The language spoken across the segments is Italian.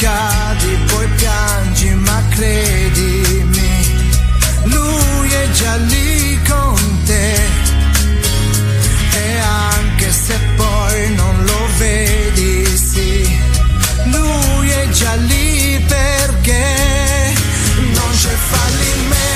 cadi, poi piangi, ma credimi, lui è già lì con te. E anche se poi non lo vedi, sì, lui è già lì perché non c'è fallimento.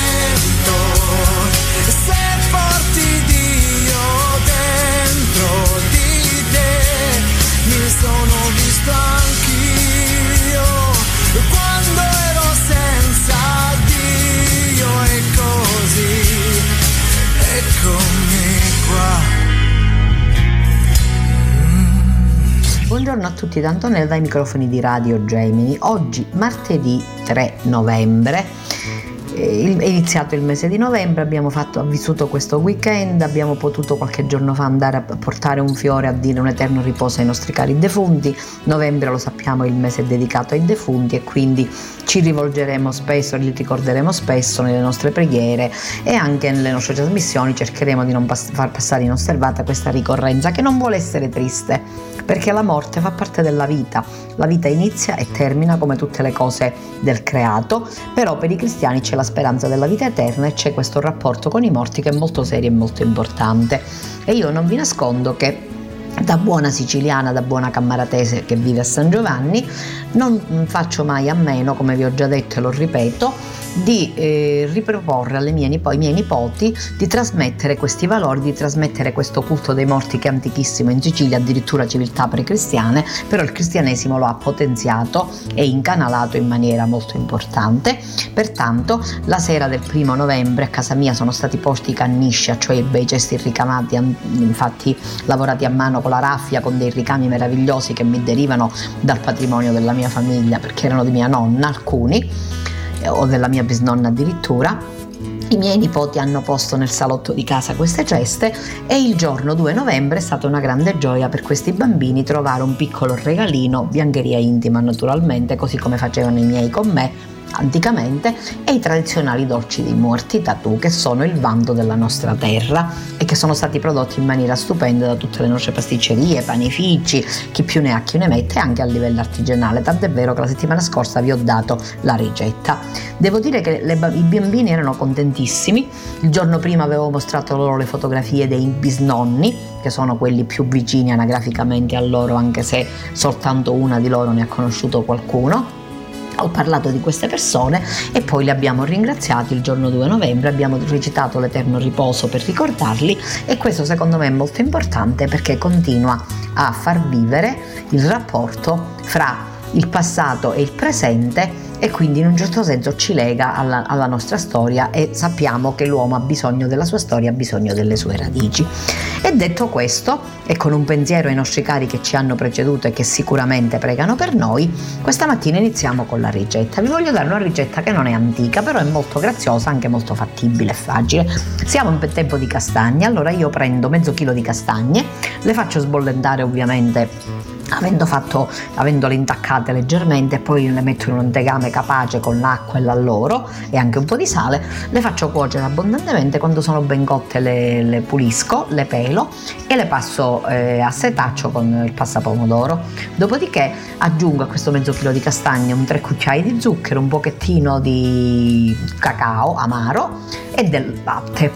Buongiorno a tutti da Antonella dai microfoni di Radio Gemini. Oggi martedì 3 novembre è iniziato il mese di novembre, abbiamo fatto, vissuto questo weekend, abbiamo potuto qualche giorno fa andare a portare un fiore a dire un eterno riposo ai nostri cari defunti. Novembre lo sappiamo è il mese dedicato ai defunti e quindi ci rivolgeremo spesso, li ricorderemo spesso nelle nostre preghiere e anche nelle nostre trasmissioni cercheremo di non pass- far passare inosservata questa ricorrenza che non vuole essere triste perché la morte fa parte della vita. La vita inizia e termina come tutte le cose del creato, però per i cristiani c'è la speranza della vita eterna e c'è questo rapporto con i morti che è molto serio e molto importante. E io non vi nascondo che da buona siciliana, da buona cammaratese che vive a San Giovanni, non faccio mai a meno, come vi ho già detto e lo ripeto, di eh, riproporre alle mie ai miei nipoti di trasmettere questi valori, di trasmettere questo culto dei morti che è antichissimo in Sicilia, addirittura civiltà precristiane, però il cristianesimo lo ha potenziato e incanalato in maniera molto importante. Pertanto la sera del primo novembre a casa mia sono stati posti i canniscia, cioè bei cesti ricamati, infatti lavorati a mano con la raffia, con dei ricami meravigliosi che mi derivano dal patrimonio della mia famiglia, perché erano di mia nonna alcuni o della mia bisnonna addirittura. I miei nipoti hanno posto nel salotto di casa queste ceste e il giorno 2 novembre è stata una grande gioia per questi bambini trovare un piccolo regalino, biancheria intima naturalmente, così come facevano i miei con me anticamente e i tradizionali dolci dei morti tatù che sono il vanto della nostra terra e che sono stati prodotti in maniera stupenda da tutte le nostre pasticcerie, panifici, chi più ne ha chi ne mette anche a livello artigianale, tant'è vero che la settimana scorsa vi ho dato la ricetta. Devo dire che le, i bambini erano contentissimi, il giorno prima avevo mostrato loro le fotografie dei bisnonni che sono quelli più vicini anagraficamente a loro anche se soltanto una di loro ne ha conosciuto qualcuno ho parlato di queste persone e poi li abbiamo ringraziati il giorno 2 novembre, abbiamo recitato l'Eterno Riposo per ricordarli e questo secondo me è molto importante perché continua a far vivere il rapporto fra il passato e il presente e quindi in un certo senso ci lega alla, alla, nostra storia e sappiamo che l'uomo ha bisogno della sua storia, ha bisogno delle sue radici. E detto questo, e con un pensiero ai nostri cari che ci hanno preceduto e che sicuramente pregano per noi, questa mattina iniziamo con la ricetta. Vi voglio dare una ricetta che non è antica, però è molto graziosa, anche molto fattibile e facile. Siamo in tempo di castagne, allora io prendo mezzo chilo di castagne, le faccio sbollentare ovviamente avendo fatto, avendole intaccate leggermente, poi le metto in un tegame capace con l'acqua e l'alloro e anche un po' di sale, le faccio cuocere abbondantemente, quando sono ben cotte le, le pulisco, le pelo e le passo eh, a setaccio con il passapomodoro. Dopodiché aggiungo a questo mezzo chilo di castagne un 3 cucchiai di zucchero, un pochettino di cacao amaro e del latte.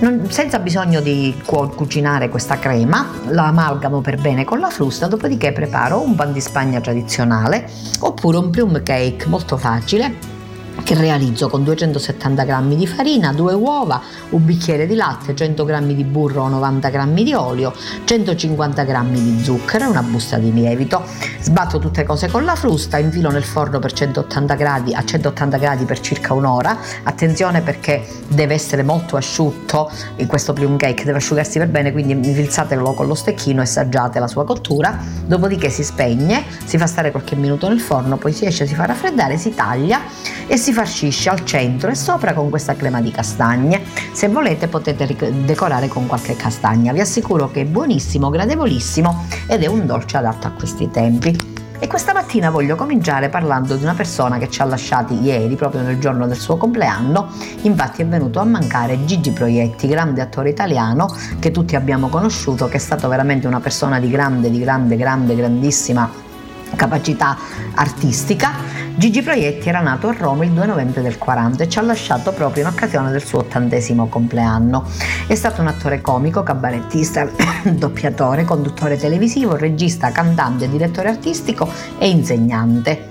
Non, senza bisogno di cucinare questa crema, la amalgamo per bene con la frusta, dopodiché preparo un pan di spagna tradizionale oppure un plum cake molto facile che realizzo con 270 g di farina, 2 uova, un bicchiere di latte, 100 g di burro o 90 g di olio, 150 g di zucchero e una busta di lievito. Sbatto tutte cose con la frusta, infilo nel forno per 180 gradi, a 180 gradi per circa un'ora. Attenzione perché deve essere molto asciutto questo plum cake, deve asciugarsi per bene, quindi infilzatelo con lo stecchino e assaggiate la sua cottura. Dopodiché si spegne, si fa stare qualche minuto nel forno, poi si esce, si fa raffreddare, si taglia e si farcisce al centro e sopra con questa crema di castagne. Se volete potete decorare con qualche castagna. Vi assicuro che è buonissimo, gradevolissimo ed è un dolce adatto a questi tempi. E questa mattina voglio cominciare parlando di una persona che ci ha lasciati ieri, proprio nel giorno del suo compleanno. Infatti è venuto a mancare Gigi Proietti, grande attore italiano che tutti abbiamo conosciuto, che è stato veramente una persona di grande, di grande, grande, grandissima capacità artistica. Gigi Proietti era nato a Roma il 2 novembre del 40 e ci ha lasciato proprio in occasione del suo ottantesimo compleanno. È stato un attore comico, cabarettista, doppiatore, conduttore televisivo, regista, cantante, direttore artistico e insegnante.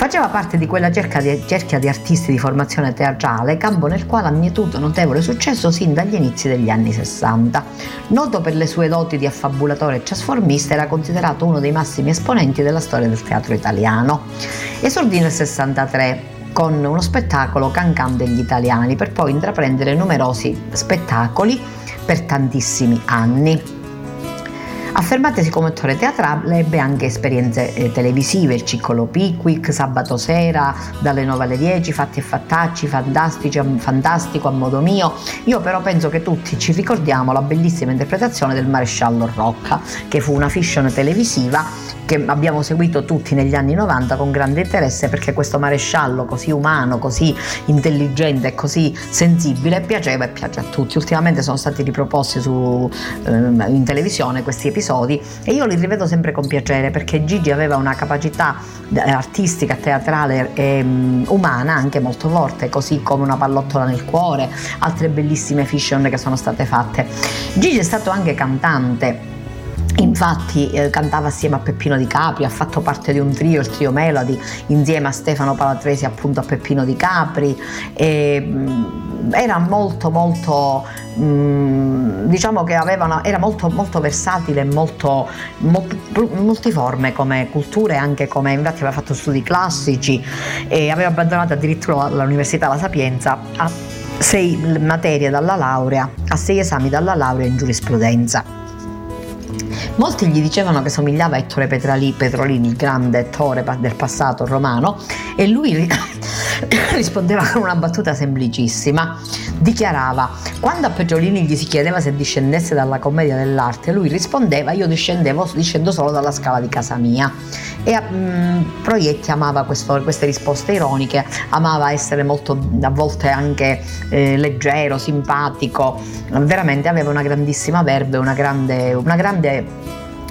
Faceva parte di quella cerchia di, cerchia di, artisti di formazione teatrale, campo nel quale ha mietuto notevole successo sin dagli inizi degli anni 60. Noto per le sue doti di affabulatore e trasformista, era considerato uno dei massimi esponenti della storia del teatro italiano. Esordì nel 63 con uno spettacolo Cancan degli italiani, per poi intraprendere numerosi spettacoli per tantissimi anni. Affermatesi come attore teatrale, ebbe anche esperienze eh, televisive, il Ciccolo Pickwick, Sabato Sera, dalle 9 alle 10, Fatti e Fattacci, Fantastici, Fantastico a modo mio. Io però penso che tutti ci ricordiamo la bellissima interpretazione del Maresciallo Rocca, che fu una fiction televisiva che abbiamo seguito tutti negli anni 90 con grande interesse perché questo maresciallo così umano, così intelligente e così sensibile piaceva e piace a tutti. Ultimamente sono stati riproposti su, eh, in televisione questi episodi e io li rivedo sempre con piacere perché Gigi aveva una capacità eh, artistica, teatrale e um, umana anche molto forte, così come una pallottola nel cuore, altre bellissime fiction che sono state fatte. Gigi è stato anche cantante Infatti eh, cantava assieme a Peppino Di Capri, ha fatto parte di un trio, il trio Melody, insieme a Stefano Palatresi appunto a Peppino Di Capri. E, mh, mm, era molto molto mh, mm, diciamo che una, era molto, molto versatile, molto, molto, multiforme come culture, anche come infatti aveva fatto studi classici e aveva abbandonato addirittura l'Università La Sapienza a sei materie dalla laurea, a sei esami dalla laurea in giurisprudenza. Molti gli dicevano che somigliava a Ettore Petrolini, il grande attore del passato romano, e lui rispondeva con una battuta semplicissima. Dichiarava, quando a Petrolini gli si chiedeva se discendesse dalla commedia dell'arte, lui rispondeva io discendevo, discendo solo dalla scala di casa mia. E mh, mm, Proietti amava questo, queste risposte ironiche, amava essere molto a volte anche eh, leggero, simpatico, veramente aveva una grandissima verve, una grande, una grande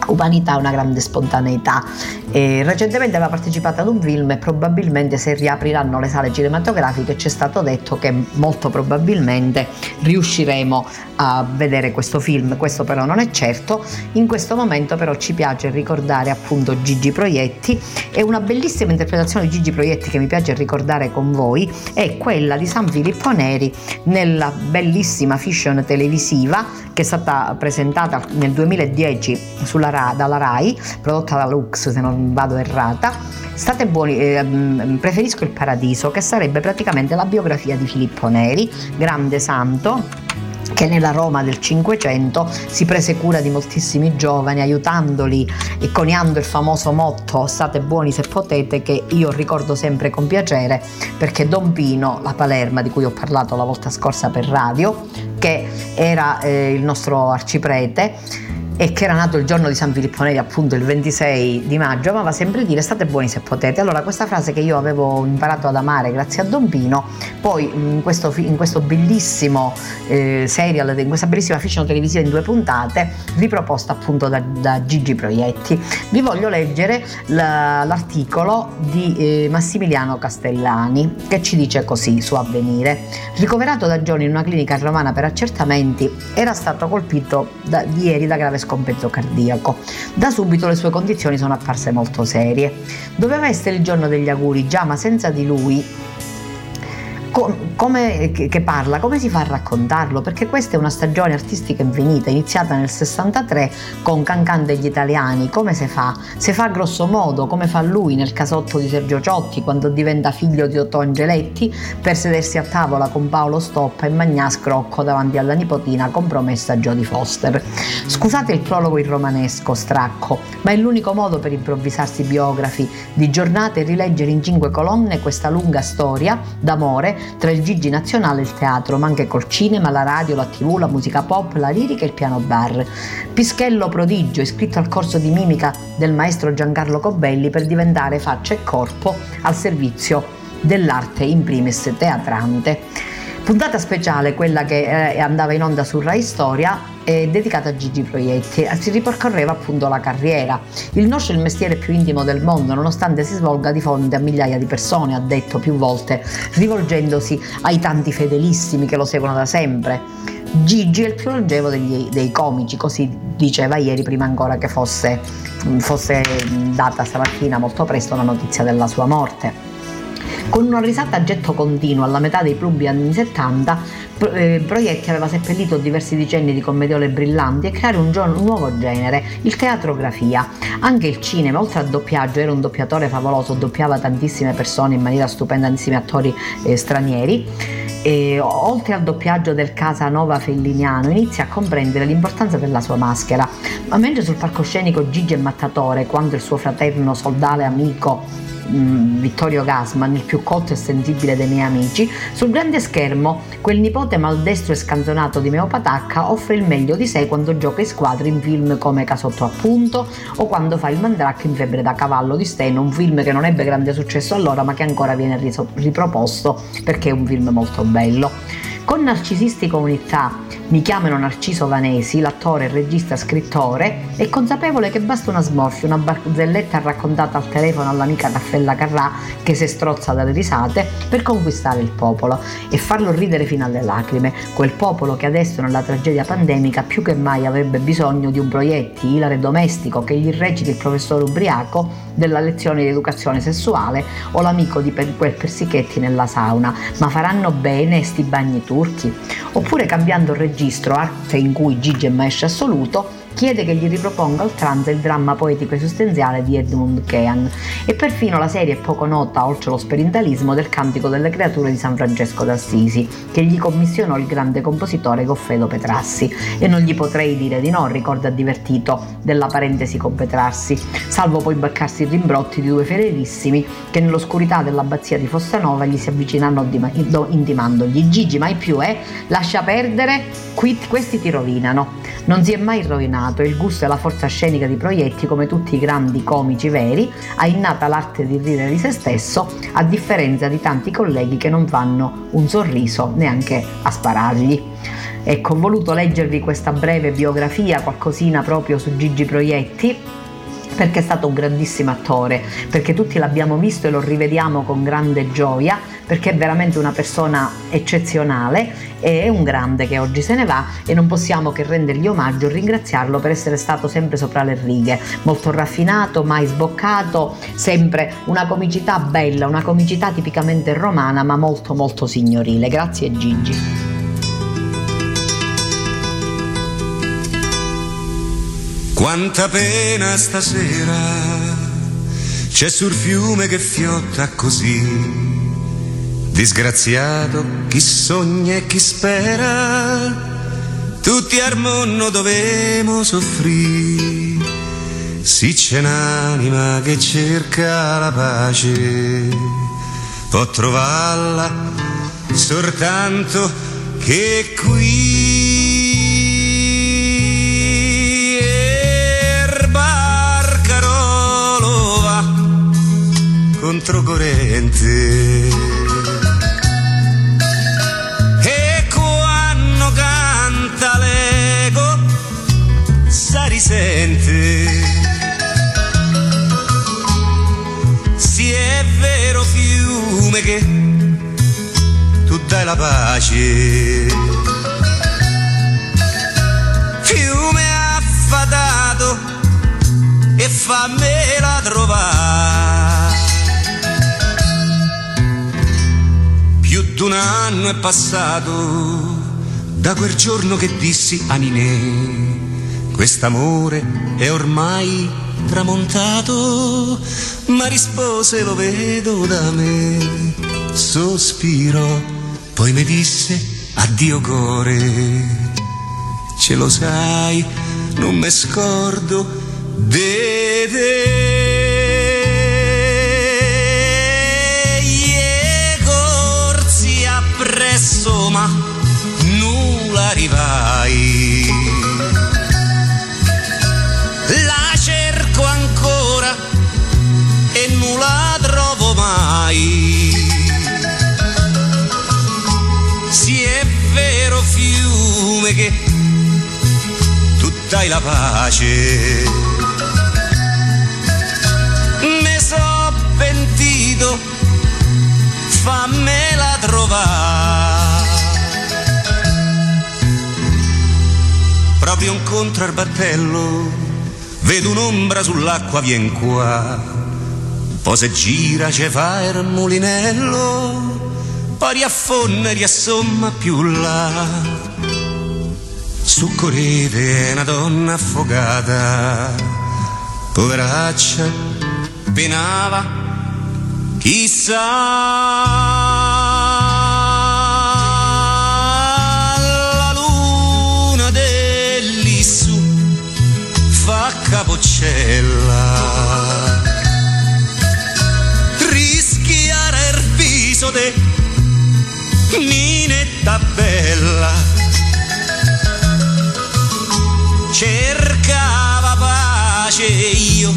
umanità, una grande spontaneità. E recentemente aveva partecipato ad un film e probabilmente se riapriranno le sale cinematografiche ci è stato detto che molto probabilmente riusciremo a vedere questo film, questo però non è certo. In questo momento però ci piace ricordare appunto Gigi Proietti e una bellissima interpretazione di Gigi Proietti che mi piace ricordare con voi è quella di San Filippo Neri nella bellissima fiction televisiva che è stata presentata nel 2010 sulla Dalla Rai, prodotta da Lux se non vado errata. State buoni, eh, preferisco il Paradiso, che sarebbe praticamente la biografia di Filippo Neri, grande santo che nella Roma del Cinquecento si prese cura di moltissimi giovani aiutandoli e coniando il famoso motto state buoni se potete che io ricordo sempre con piacere perché Don Pino, la Palerma di cui ho parlato la volta scorsa per radio, che era eh, il nostro arciprete, e che era nato il giorno di San Filippo Neri, appunto il 26 di maggio, amava sempre dire state buoni se potete. Allora questa frase che io avevo imparato ad amare grazie a Don Pino, poi in questo, in questo bellissimo eh, serial, in questa bellissima fiction televisiva in due puntate, riproposta appunto da, da Gigi Proietti. Vi voglio leggere la, l'articolo di eh, Massimiliano Castellani che ci dice così su Avvenire. Ricoverato da giorni in una clinica romana per accertamenti, era stato colpito da, ieri da grave scompenso cardiaco. Da subito le sue condizioni sono apparse molto serie. Doveva essere il giorno degli auguri già, ma senza di lui come, che parla, come si fa a raccontarlo? Perché questa è una stagione artistica infinita, iniziata nel 63 con Cancan degli italiani, come si fa? Si fa grosso modo, come fa lui nel casotto di Sergio Ciotti quando diventa figlio di Otto Angeletti per sedersi a tavola con Paolo Stoppa e Magnà Scrocco davanti alla nipotina compromessa Jodie Foster. Scusate il prologo in romanesco, stracco, ma è l'unico modo per improvvisarsi biografi di giornate e rileggere in cinque colonne questa lunga storia d'amore tra il Gigi nazionale e il teatro, ma anche col cinema, la radio, la tv, la musica pop, la lirica e il piano bar. Pischello prodigio, iscritto al corso di mimica del maestro Giancarlo Cobelli per diventare faccia e corpo al servizio dell'arte in primis teatrante. Puntata speciale, quella che eh, andava in onda su Rai Storia, è dedicata a Gigi Proietti. Si ripercorreva appunto la carriera. Il nostro è il mestiere più intimo del mondo, nonostante si svolga di fronte a migliaia di persone, ha detto più volte, rivolgendosi ai tanti fedelissimi che lo seguono da sempre. Gigi è il più longevo degli, dei comici, così diceva ieri prima ancora che fosse, fosse data stamattina molto presto la notizia della sua morte. Con una risata a getto continuo alla metà dei plubi anni 70, eh, Proietti aveva seppellito diversi decenni di commediole brillanti e creare un, un, nuovo genere, il teatrografia. Anche il cinema, oltre al doppiaggio, era un doppiatore favoloso, doppiava tantissime persone in maniera stupenda, tantissimi attori eh, stranieri. E, oltre al doppiaggio del Casanova felliniano, inizia a comprendere l'importanza della sua maschera. Ma mentre sul palcoscenico Gigi è mattatore, quando il suo fraterno soldale amico Mm, Vittorio Gasman, il più colto e sensibile dei miei amici, sul grande schermo quel nipote maldestro e scanzonato di Meo Patacca offre il meglio di sé quando gioca in squadra in film come Casotto appunto o quando fa il mandracco in Febbre da cavallo di Steno, un film che non ebbe grande successo allora ma che ancora viene riproposto perché è un film molto bello. Con Narcisisti Comunità mi chiamano Narciso Vanesi, l'attore, regista, scrittore, è consapevole che basta una smorfia, una barzelletta raccontata al telefono all'amica Raffaella Carrà che si strozza dalle risate per conquistare il popolo e farlo ridere fino alle lacrime, quel popolo che adesso nella tragedia pandemica più che mai avrebbe bisogno di un proietti domestico che gli reciti il professore ubriaco della lezione di educazione sessuale o l'amico di quel Persichetti nella sauna, ma faranno bene sti bagni turchi? Oppure cambiando regista registro, arte in cui Gigi è maestro assoluto, chiede che gli riproponga oltranza il dramma poetico esistenziale di Edmund Kean e perfino la serie poco nota, oltre lo sperimentalismo, del Cantico delle creature di San Francesco d'Assisi, che gli commissionò il grande compositore Goffredo Petrassi. E non gli potrei dire di no, ricorda divertito della parentesi con Petrassi, salvo poi beccarsi i rimbrotti di due fedelissimi che nell'oscurità dell'abbazia di Fossanova gli si avvicinano intimandogli Gigi mai più, eh? Lascia perdere, qui questi ti rovinano. Non si è mai rovinato, il gusto e la forza scenica di Proietti, come tutti i grandi comici veri, ha innata l'arte di ridere di se stesso, a differenza di tanti colleghi che non fanno un sorriso neanche a sparargli. Ecco, ho voluto leggervi questa breve biografia, qualcosina proprio su Gigi Proietti, perché è stato un grandissimo attore, perché tutti l'abbiamo visto e lo rivediamo con grande gioia, perché è veramente una persona eccezionale e un grande che oggi se ne va e non possiamo che rendergli omaggio e ringraziarlo per essere stato sempre sopra le righe, molto raffinato, mai sboccato, sempre una comicità bella, una comicità tipicamente romana ma molto molto signorile. Grazie Gigi. Quanta pena stasera c'è sul fiume che fiotta così. Disgraziato chi sogna e chi spera, tutti al mondo dovemo soffrire. Sì c'è un'anima che cerca la pace, può trovarla soltanto che qui. Controcorrente. E quando canta l'ego, si risente. Si è vero fiume che tu dai la pace. Fiume affadato e fammela trovare d'un anno è passato da quel giorno che dissi a Ninè, quest'amore è ormai tramontato, ma rispose lo vedo da me, sospiro, poi mi disse addio core, ce lo sai, non me scordo de nulla arrivai. La cerco ancora e non la trovo mai. Sì è vero fiume che tu dai la pace. Me so pentito, fammela trovare. Proprio incontro al battello, vedo un'ombra sull'acqua, vien qua. Poi se gira ce fa il mulinello, poi riaffonda e riassomma più là. Soccorrete una donna affogata, poveraccia, penava, chissà capoccella rischiare il viso de ninetta bella cercava pace io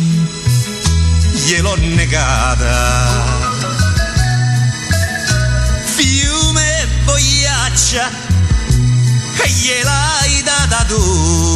gliel'ho negata. Fiume e boiaccia e gliel'hai data tu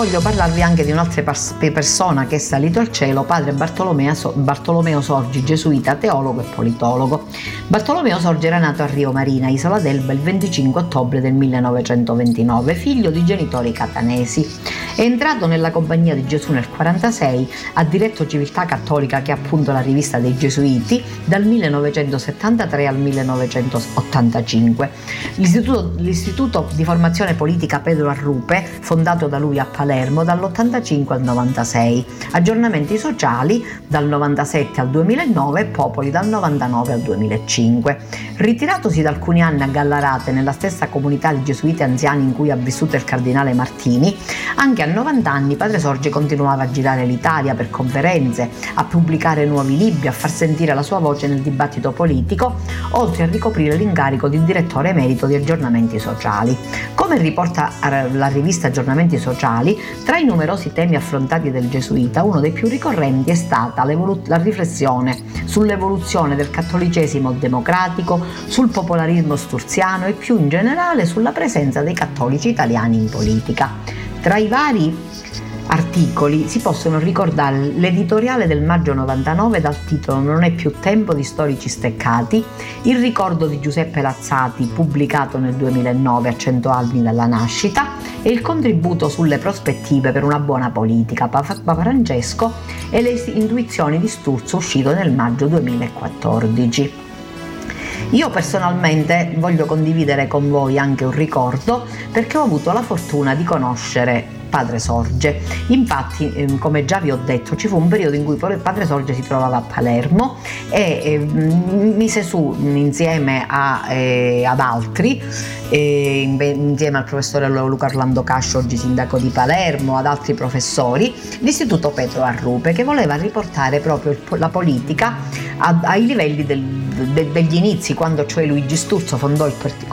voglio parlarvi anche di un'altra pers- persona che è salito al cielo, padre Bartolomeo, Bartolomeo Sorgi, gesuita, teologo e politologo. Bartolomeo Sorgi era nato a Rio Marina, Isola d'Elba, il 25 ottobre del 1929, figlio di genitori catanesi. Entrato nella Compagnia di Gesù nel 1946, ha diretto Civiltà Cattolica, che è appunto la rivista dei Gesuiti, dal 1973 al 1985. L'istituto, l'istituto di formazione politica Pedro Arrupe, fondato da lui a Palermo dall'85 al 96, aggiornamenti sociali dal 97 al 2009 e popoli dal 99 al 2005. Ritiratosi da alcuni anni a Gallarate nella stessa comunità di gesuiti anziani in cui ha vissuto il cardinale Martini, anche a 90 anni padre Sorge continuava a girare l'Italia per conferenze, a pubblicare nuovi libri, a far sentire la sua voce nel dibattito politico, oltre a ricoprire l'incarico di direttore emerito di aggiornamenti sociali. Come riporta eh, la rivista Aggiornamenti Sociali, tra i numerosi temi affrontati del gesuita, uno dei più ricorrenti è stata la riflessione sull'evoluzione del cattolicesimo democratico, sul popolarismo sturziano e più in generale sulla presenza dei cattolici italiani in politica. Tra i vari articoli si possono ricordare l'editoriale del maggio 99 dal titolo Non è più tempo di storici steccati, il ricordo di Giuseppe Lazzati pubblicato nel 2009 a 100 anni dalla nascita e il contributo sulle prospettive per una buona politica Papa Francesco e le intuizioni di Sturzo uscito nel maggio 2014. Io personalmente voglio condividere con voi anche un ricordo perché ho avuto la fortuna di conoscere Padre Sorge. Infatti, ehm, come già vi ho detto, ci fu un periodo in cui Padre Sorge si trovava a Palermo e eh, mise su insieme a, eh, ad altri, eh, insieme al professore Luca Orlando Cascio, oggi sindaco di Palermo, ad altri professori, l'istituto Petro Arrupe che voleva riportare proprio la politica ai livelli del, de, degli inizi, quando cioè Luigi Sturzo fondò il part-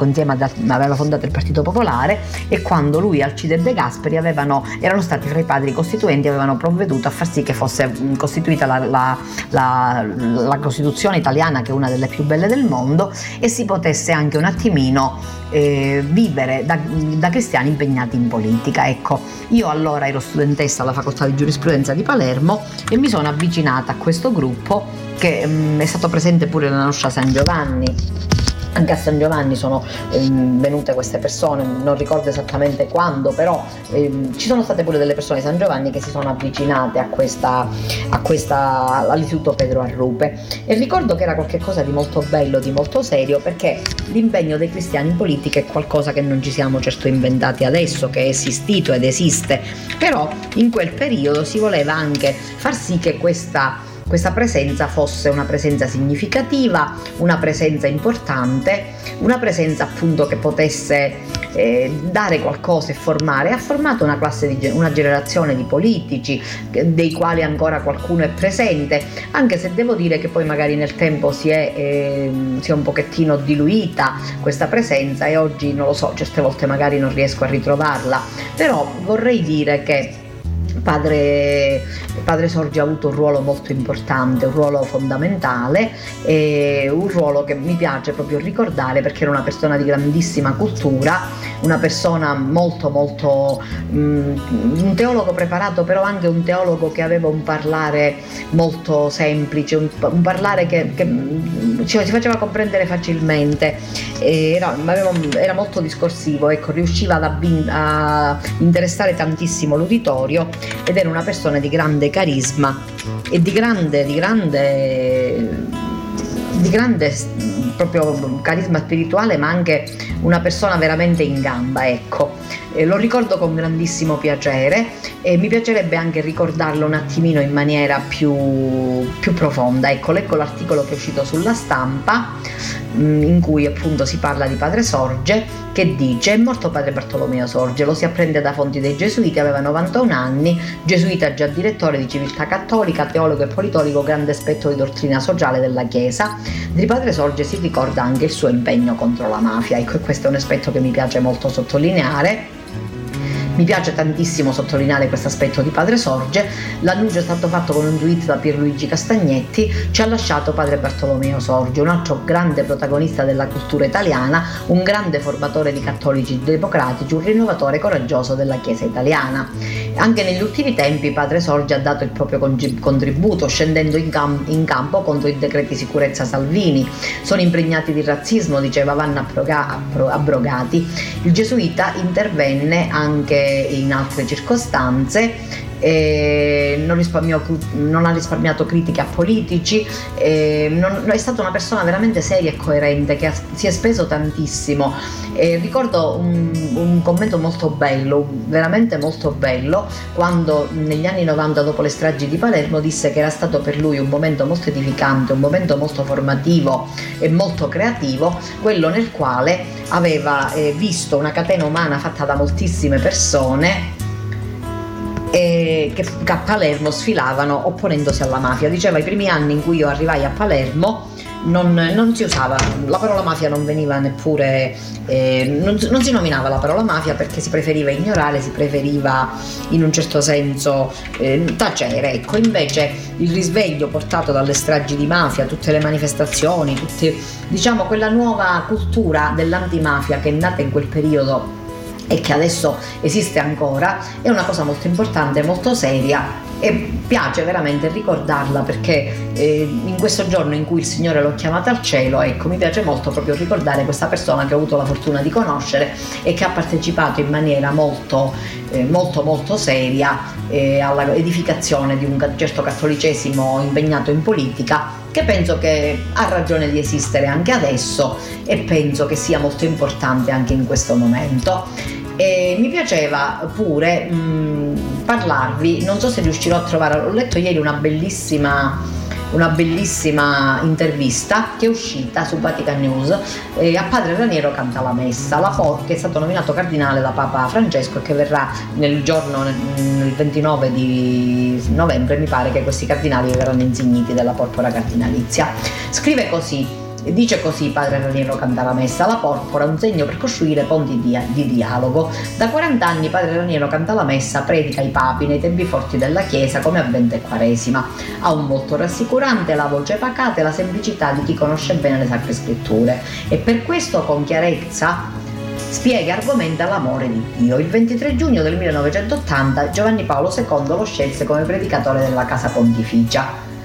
aveva fondato il Partito Popolare e quando lui e Alcide De Gasperi avevano, erano stati fra i padri costituenti avevano provveduto a far sì che fosse costituita la, la, la, la Costituzione italiana che è una delle più belle del mondo e si potesse anche un attimino eh, vivere da, da, cristiani impegnati in politica. Ecco, io allora ero studentessa alla facoltà di giurisprudenza di Palermo e mi sono avvicinata a questo gruppo che mh, mm, è stato presente pure nella nostra San Giovanni. Anche a San Giovanni sono ehm, venute queste persone, non ricordo esattamente quando, però ehm, ci sono state pure delle persone di San Giovanni che si sono avvicinate a questa, a questa, all'istituto Pedro Arrupe. E ricordo che era qualcosa di molto bello, di molto serio, perché l'impegno dei cristiani in politica è qualcosa che non ci siamo certo inventati adesso, che è esistito ed esiste, però in quel periodo si voleva anche far sì che questa questa presenza fosse una presenza significativa, una presenza importante, una presenza appunto che potesse eh, dare qualcosa e formare. Ha formato una di una generazione di politici dei quali ancora qualcuno è presente, anche se devo dire che poi magari nel tempo si è, eh, si è un pochettino diluita questa presenza e oggi non lo so, certe volte magari non riesco a ritrovarla, però vorrei dire che Padre, padre Sorgi ha avuto un ruolo molto importante, un ruolo fondamentale un ruolo che mi piace proprio ricordare perché era una persona di grandissima cultura, una persona molto molto um, un teologo preparato però anche un teologo che aveva un parlare molto semplice, un, un parlare che, che ci, si faceva comprendere facilmente, era, era, molto discorsivo, ecco, riusciva ad abbin- a interessare tantissimo l'uditorio ed era una persona di grande carisma e di grande, di grande, di grande proprio carisma spirituale, ma anche una persona veramente in gamba, ecco. Eh, lo ricordo con grandissimo piacere e mi piacerebbe anche ricordarlo un attimino in maniera più, più profonda. Ecco, leggo l'articolo che è uscito sulla stampa mm, in cui appunto si parla di padre Sorge che dice è morto padre Bartolomeo Sorge, lo si apprende da fonti dei gesuiti, aveva 91 anni, gesuita già direttore di civiltà cattolica, teologo e politologo, grande aspetto di dottrina sociale della Chiesa. Di padre Sorge si ricorda anche il suo impegno contro la mafia, ecco questo è un aspetto che mi piace molto sottolineare mi piace tantissimo sottolineare questo aspetto di Padre Sorge. L'annuncio è stato fatto con un tweet da Pierluigi Castagnetti. Ci ha lasciato Padre Bartolomeo Sorge, un altro grande protagonista della cultura italiana, un grande formatore di cattolici democratici, un rinnovatore coraggioso della Chiesa italiana. Anche negli ultimi tempi Padre Sorge ha dato il proprio contributo scendendo in, cam- in campo contro i decreti sicurezza Salvini. Sono impregnati di razzismo, diceva vanno abroga- abrogati. Il gesuita intervenne anche in altre circostanze non, non, ha risparmiato critiche a politici, non, è stata una persona veramente seria e coerente che ha, si è speso tantissimo. E ricordo un, un, commento molto bello, veramente molto bello, quando negli anni 90 dopo le stragi di Palermo disse che era stato per lui un momento molto edificante, un momento molto formativo e molto creativo, quello nel quale aveva eh, visto una catena umana fatta da moltissime persone che a Palermo sfilavano opponendosi alla mafia. Diceva i primi anni in cui io arrivai a Palermo non, non si usava, la parola mafia non veniva neppure, eh, non, non, si nominava la parola mafia perché si preferiva ignorare, si preferiva in un certo senso eh, tacere. Ecco, invece il risveglio portato dalle stragi di mafia, tutte le manifestazioni, tutte, diciamo quella nuova cultura dell'antimafia che è nata in quel periodo e che adesso esiste ancora, è una cosa molto importante, molto seria e piace veramente ricordarla perché eh, in questo giorno in cui il Signore l'ho chiamata al cielo, ecco, mi piace molto proprio ricordare questa persona che ho avuto la fortuna di conoscere e che ha partecipato in maniera molto, eh, molto, molto seria eh, alla edificazione di un certo cattolicesimo impegnato in politica che penso che ha ragione di esistere anche adesso e penso che sia molto importante anche in questo momento. E mi piaceva pure mh, parlarvi, non so se riuscirò a trovare, ho letto ieri una bellissima una bellissima intervista che è uscita su Vatican News. Eh, a padre Raniero canta la messa. La For, che è stato nominato cardinale da Papa Francesco e che verrà nel giorno nel 29 di novembre mi pare che questi cardinali verranno insigniti della porpora cardinalizia. Scrive così E dice così padre Raniero canta la messa, la porpora un segno per costruire ponti di, di dialogo. Da 40 anni padre Raniero canta la messa, predica i papi nei tempi forti della Chiesa come avvento e quaresima. Ha un volto rassicurante, la voce pacata e la semplicità di chi conosce bene le sacre scritture e per questo con chiarezza spiega e argomenta l'amore di Dio. Il 23 giugno del 1980 Giovanni Paolo II lo scelse come predicatore della Casa Pontificia.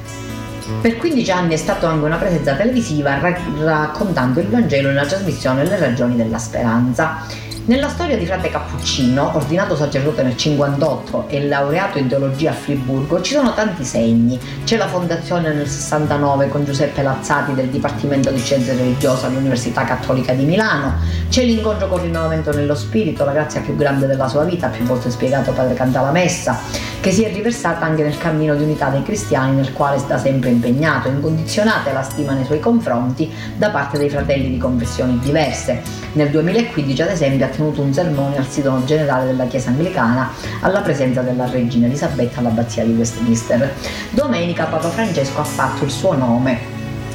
Per 15 anni è stato anche una presenza televisiva raccontando il Vangelo nella trasmissione Le ragioni della speranza. Nella storia di frate Cappuccino, ordinato sacerdote nel 58 e laureato in teologia a Friburgo, ci sono tanti segni. C'è la fondazione nel 69 con Giuseppe Lazzati del Dipartimento di Scienze Religiose all'Università Cattolica di Milano, c'è l'incontro con il rinnovamento nello spirito, la grazia più grande della sua vita, più volte spiegato padre Cantalamessa, che si è riversata anche nel cammino di unità dei cristiani nel quale sta sempre impegnato, incondizionata la stima nei suoi confronti da parte dei fratelli di confessioni diverse. Nel 2015 ad esempio ha tenuto un sermone al sito generale della Chiesa Anglicana alla presenza della regina Elisabetta all'abbazia di Westminster. Domenica Papa Francesco ha fatto il suo nome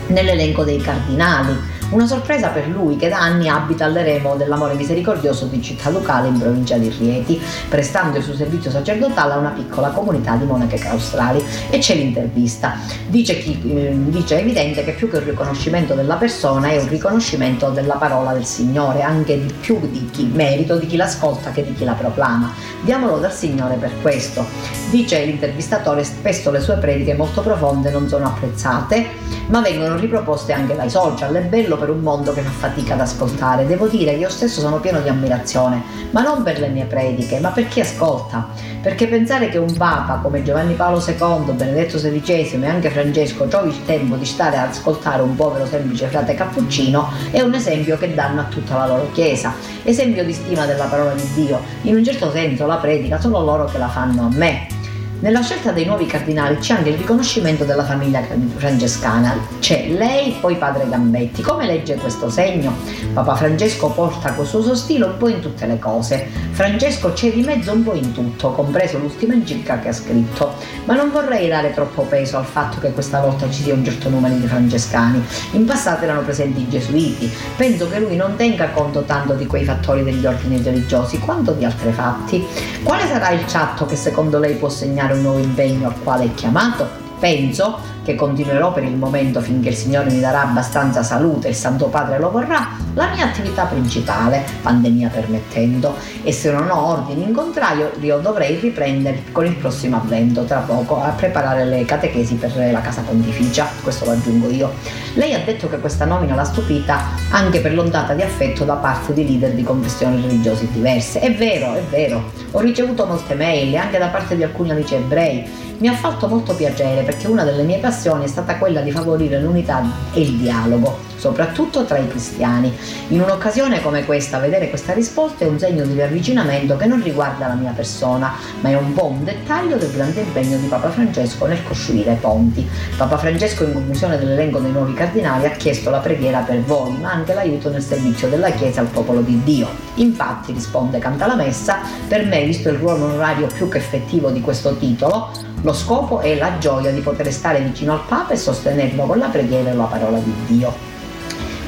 nell'elenco dei cardinali una sorpresa per lui che da anni abita all'eremo dell'amore misericordioso di Città Lucale in provincia di Rieti, prestando il suo servizio sacerdotale a una piccola comunità di monache claustrali. E c'è l'intervista. Dice, chi, eh, dice evidente che più che un riconoscimento della persona è un riconoscimento della parola del Signore, anche di più di chi merito di chi l'ascolta che di chi la proclama. Diamolo dal Signore per questo. Dice l'intervistatore, spesso le sue prediche molto profonde non sono apprezzate, ma vengono riproposte anche dai social. È bello per un mondo che fa fatica ad ascoltare. Devo dire che io stesso sono pieno di ammirazione, ma non per le mie prediche, ma per chi ascolta. Perché pensare che un Papa come Giovanni Paolo II, Benedetto XVI e anche Francesco trovi il tempo di stare ad ascoltare un povero semplice frate cappuccino è un esempio che danno a tutta la loro Chiesa. Esempio di stima della parola di Dio. In un certo senso la predica sono loro che la fanno a me. Nella scelta dei nuovi cardinali c'è anche il riconoscimento della famiglia francescana. C'è lei, poi padre Gambetti. Come legge questo segno? Papa Francesco porta questo suo stile un po' in tutte le cose. Francesco c'è di mezzo un po' in tutto, compreso l'ultima enciclica che ha scritto. Ma non vorrei dare troppo peso al fatto che questa volta ci sia un certo numero di francescani. In passato erano presenti i gesuiti. Penso che lui non tenga conto tanto di quei fattori degli ordini religiosi quanto di altri fatti. Quale sarà il ciatto che secondo lei può segnare un nuovo impegno al quale è chiamato? Penso che continuerò per il momento finché il Signore mi darà abbastanza salute e il Santo Padre lo vorrà, la mia attività principale, pandemia permettendo, e se non ho ordini in contrario io dovrei riprendere con il prossimo avvento tra poco a preparare le catechesi per la casa pontificia, questo lo aggiungo io. Lei ha detto che questa nomina l'ha stupita anche per l'ondata di affetto da parte di leader di confessioni religiose diverse. È vero, è vero, ho ricevuto molte mail anche da parte di alcuni amici ebrei mi ha fatto molto piacere perché una delle mie passioni è stata quella di favorire l'unità e il dialogo, soprattutto tra i cristiani. In un'occasione come questa, vedere questa risposta è un segno di riavvicinamento che non riguarda la mia persona, ma è un po' un dettaglio del grande impegno di Papa Francesco nel costruire ponti. Papa Francesco, in conclusione dell'elenco dei nuovi cardinali, ha chiesto la preghiera per voi, ma anche l'aiuto nel servizio della Chiesa al popolo di Dio. Infatti, risponde Canta la Messa, per me, visto il ruolo onorario più che effettivo di questo titolo, lo scopo è la gioia di poter stare vicino al Papa e sostenerlo con la preghiera e la parola di Dio.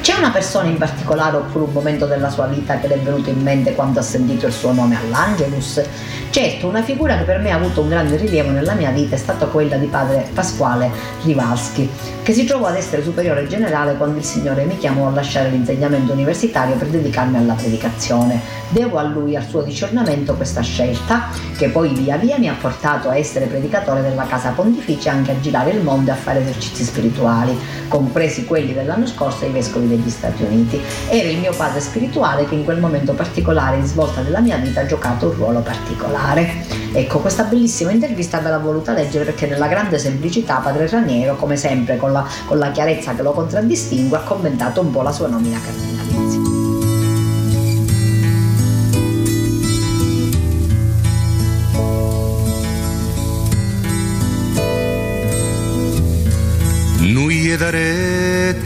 C'è una persona in particolare oppure un momento della sua vita che le è venuto in mente quando ha sentito il suo nome all'Angelus? Certo, una figura che per me ha avuto un grande rilievo nella mia vita è stata quella di padre Pasquale Rivalschi, che si trovò ad essere superiore generale quando il Signore mi chiamò a lasciare l'insegnamento universitario per dedicarmi alla predicazione. Devo a lui, al suo discernimento, questa scelta, che poi via via mi ha portato a essere predicatore della Casa Pontificia e anche a girare il mondo e a fare esercizi spirituali, compresi quelli dell'anno scorso ai vescovi degli Stati Uniti. Era il mio padre spirituale che in quel momento particolare di svolta della mia vita ha giocato un ruolo particolare. Ecco, questa bellissima intervista ve l'ha voluta leggere perché nella grande semplicità padre Raniero, come sempre con la, con la chiarezza che lo contraddistingue, ha commentato un po' la sua nomina cardinalizia.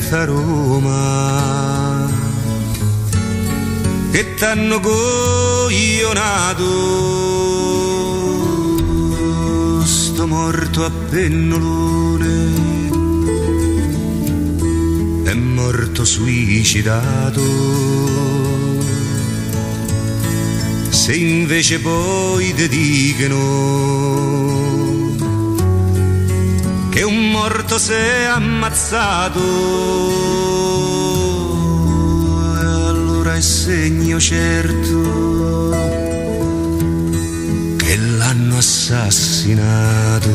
Retta Roma che t'hanno coglionato sto morto a pennolone è morto suicidato. Se invece poi ti dicono che un morto si è ammazzato, allora è segno certo che l'hanno assassinato.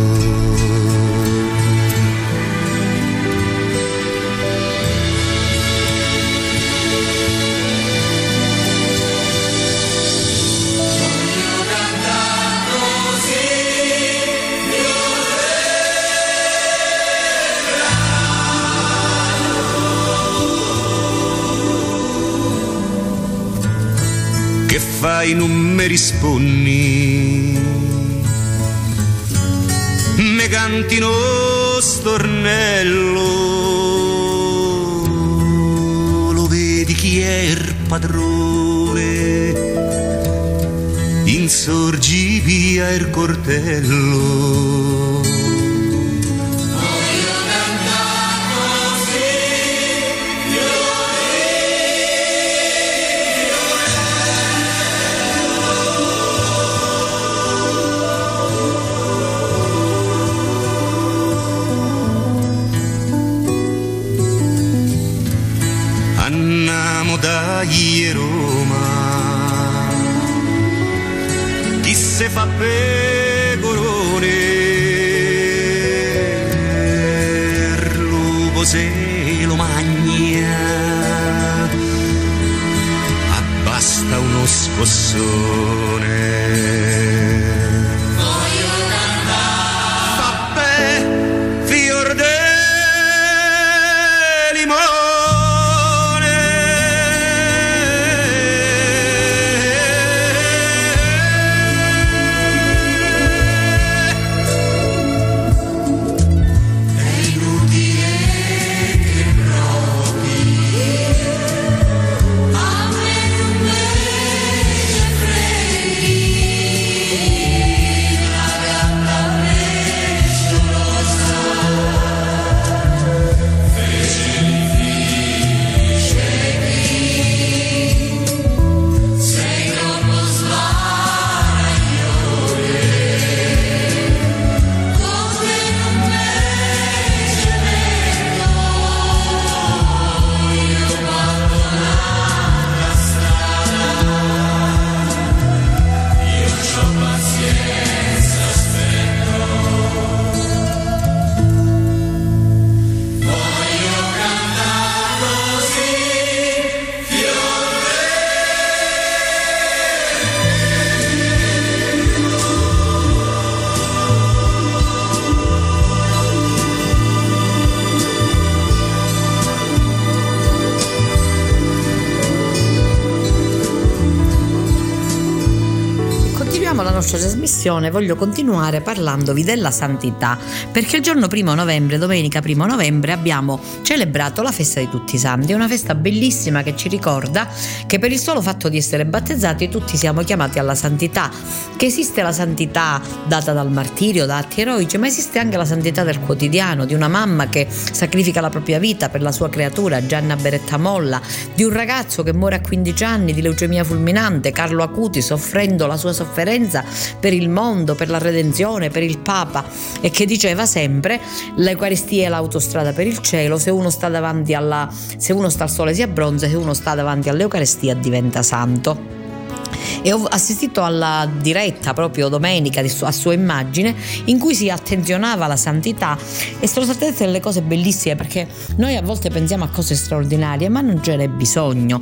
Fai non mi rispondi me canti uno stornello lo vedi chi è il padrone? Insorgi via il cortello trasmissione voglio continuare parlandovi della santità, perché il giorno primo novembre, domenica primo novembre, abbiamo celebrato la festa di tutti i santi, è una festa bellissima che ci ricorda che per il solo fatto di essere battezzati tutti siamo chiamati alla santità, che esiste la santità data dal martirio, da atti eroici, ma esiste anche la santità del quotidiano, di una mamma che sacrifica la propria vita per la sua creatura, Gianna Beretta Molla, di un ragazzo che muore a 15 anni di leucemia fulminante, Carlo Acuti, soffrendo la sua sofferenza per il mondo, per la redenzione, per il Papa e che diceva sempre l'Eucaristia è l'autostrada per il cielo, se uno sta davanti alla se uno sta al sole si abbronza, se uno sta davanti all'Eucaristia diventa santo e ho assistito alla diretta proprio domenica a sua immagine in cui si attenzionava la santità e sono state dette delle cose bellissime perché noi a volte pensiamo a cose straordinarie ma non ce n'è bisogno.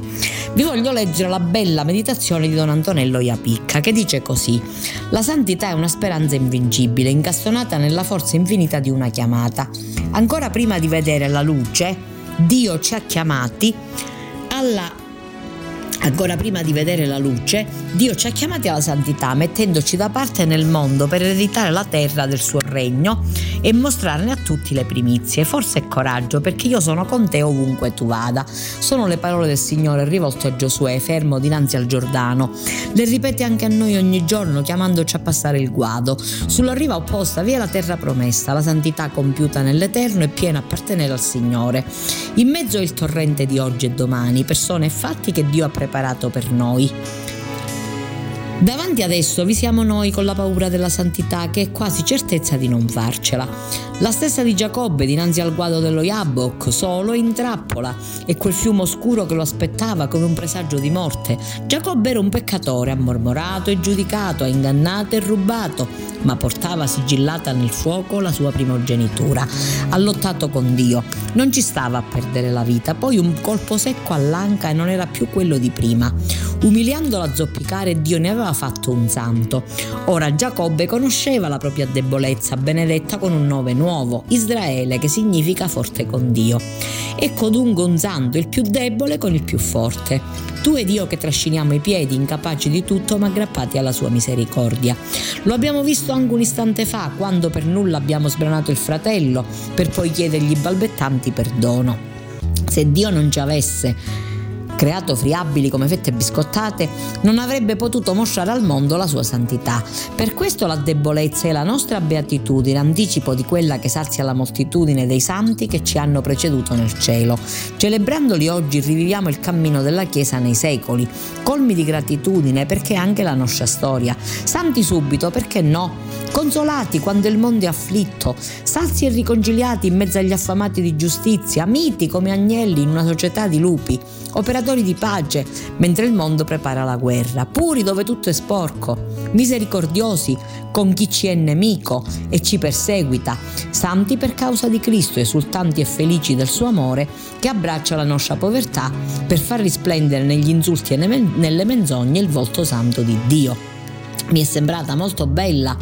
Vi voglio leggere la bella meditazione di Don Antonello Iapicca che dice così La santità è una speranza invincibile incastonata nella forza infinita di una chiamata. Ancora prima di vedere la luce Dio ci ha chiamati alla Ancora prima di vedere la luce, Dio ci ha chiamati alla santità, mettendoci da parte nel mondo per ereditare la terra del suo regno e mostrarne a tutti le primizie. Forza e coraggio, perché io sono con te ovunque tu vada. Sono le parole del Signore rivolte a Giosuè, fermo dinanzi al Giordano. Le ripete anche a noi ogni giorno, chiamandoci a passare il guado. Sulla riva opposta vi è la terra promessa, la santità compiuta nell'Eterno e piena appartenere al Signore. In mezzo il torrente di oggi e domani, persone e fatti che Dio ha preparato preparato per noi. Davanti ad esso vi siamo noi con la paura della santità che è quasi certezza di non farcela. La stessa di Giacobbe dinanzi al guado dello Jabbok, solo in trappola, e quel fiume oscuro che lo aspettava come un presagio di morte. Giacobbe era un peccatore, ha mormorato e giudicato, ha ingannato e rubato, ma portava sigillata nel fuoco la sua primogenitura. Ha lottato con Dio, non ci stava a perdere la vita, poi un colpo secco all'anca e non era più quello di prima. Umiliandolo a zoppicare, Dio ne aveva fatto un santo. Ora Giacobbe conosceva la propria debolezza, benedetta con un nome nuovo, Israele, che significa forte con Dio. Ecco dunque un santo, il più debole con il più forte. Tu ed io che trasciniamo i piedi, incapaci di tutto, ma aggrappati alla sua misericordia. Lo abbiamo visto anche un istante fa, quando per nulla abbiamo sbranato il fratello, per poi chiedergli balbettanti perdono. Se Dio non ci avesse creato friabili come fette biscottate, non avrebbe potuto mostrare al mondo la sua santità. Per questo la debolezza è la nostra beatitudine, anticipo di quella che sazia la moltitudine dei santi che ci hanno preceduto nel cielo. Celebrandoli oggi riviviamo il cammino della Chiesa nei secoli, colmi di gratitudine perché è anche la nostra storia. Santi subito, perché no? Consolati quando il mondo è afflitto, sazi e riconciliati in mezzo agli affamati di giustizia, miti come agnelli in una società di lupi, operatori di pace mentre il mondo prepara la guerra, puri dove tutto è sporco, misericordiosi con chi ci è nemico e ci perseguita, santi per causa di Cristo, esultanti e felici del suo amore che abbraccia la nostra povertà per far risplendere negli insulti e nelle menzogne il volto santo di Dio. Mi è sembrata molto bella,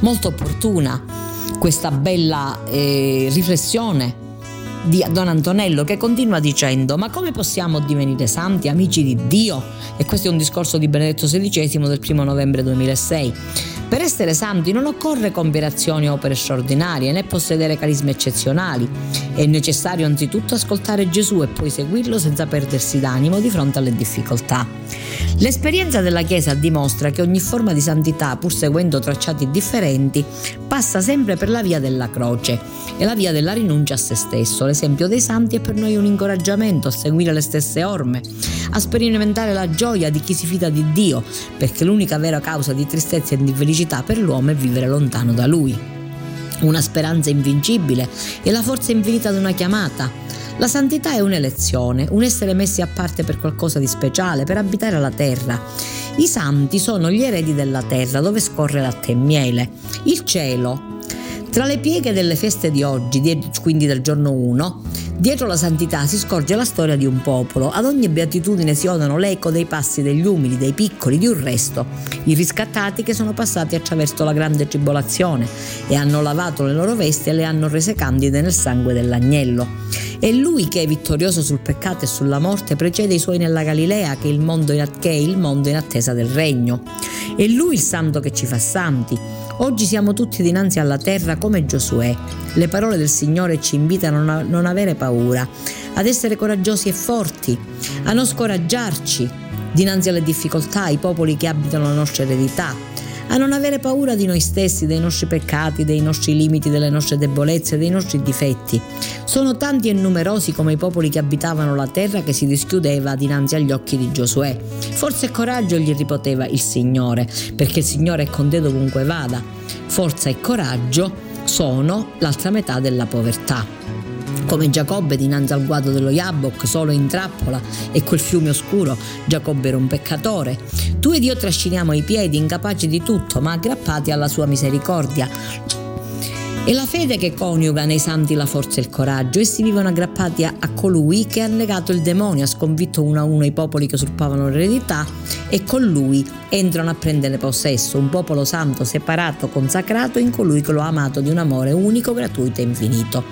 molto opportuna questa bella eh, riflessione di Don Antonello che continua dicendo ma come possiamo divenire santi amici di Dio? E questo è un discorso di Benedetto XVI del 1 novembre 2006. Per essere santi non occorre compiere azioni o opere straordinarie né possedere carismi eccezionali. È necessario anzitutto ascoltare Gesù e poi seguirlo senza perdersi d'animo di fronte alle difficoltà. L'esperienza della Chiesa dimostra che ogni forma di santità, pur seguendo tracciati differenti, passa sempre per la via della croce e la via della rinuncia a se stesso. L'esempio dei santi è per noi un incoraggiamento a seguire le stesse orme, a sperimentare la gioia di chi si fida di Dio, perché l'unica vera causa di tristezza e di felicità felicità per l'uomo è vivere lontano da lui. Una speranza invincibile e la forza infinita di una chiamata. La santità è un'elezione, un essere messi a parte per qualcosa di speciale, per abitare la terra. I santi sono gli eredi della terra dove scorre latte e miele. Il cielo, tra le pieghe delle feste di oggi, quindi del giorno 1, Dietro la santità si scorge la storia di un popolo. Ad ogni beatitudine si odano l'eco dei passi degli umili, dei piccoli, di un resto. I riscattati che sono passati attraverso la grande tribolazione e hanno lavato le loro vesti e le hanno rese candide nel sangue dell'agnello. È lui che vittorioso sul peccato e sulla morte precede i suoi nella Galilea che è il mondo in attesa del regno. È lui il santo che ci fa santi. Oggi siamo tutti dinanzi alla terra come Giosuè. Le parole del Signore ci invitano a non avere paura, ad essere coraggiosi e forti, a non scoraggiarci dinanzi alle difficoltà, ai popoli che abitano la nostra eredità, a non avere paura di noi stessi, dei nostri peccati, dei nostri limiti, delle nostre debolezze, dei nostri difetti. Sono tanti e numerosi come i popoli che abitavano la terra che si dischiudeva dinanzi agli occhi di Giosuè. Forza e coraggio gli ripoteva il Signore, perché il Signore è con te dovunque vada. Forza e coraggio sono l'altra metà della povertà come Giacobbe dinanzi al guado dello Jabbok, solo in trappola, e quel fiume oscuro, Giacobbe era un peccatore. Tu ed io trasciniamo i piedi, incapaci di tutto, ma aggrappati alla sua misericordia. È la fede che coniuga nei santi la forza e il coraggio. Essi vivono aggrappati a, a, colui che ha negato il demonio, ha sconfitto uno a uno i popoli che usurpavano l'eredità e con lui entrano a prendere possesso, un popolo santo, separato, consacrato in colui che lo ha amato di un amore unico, gratuito e infinito.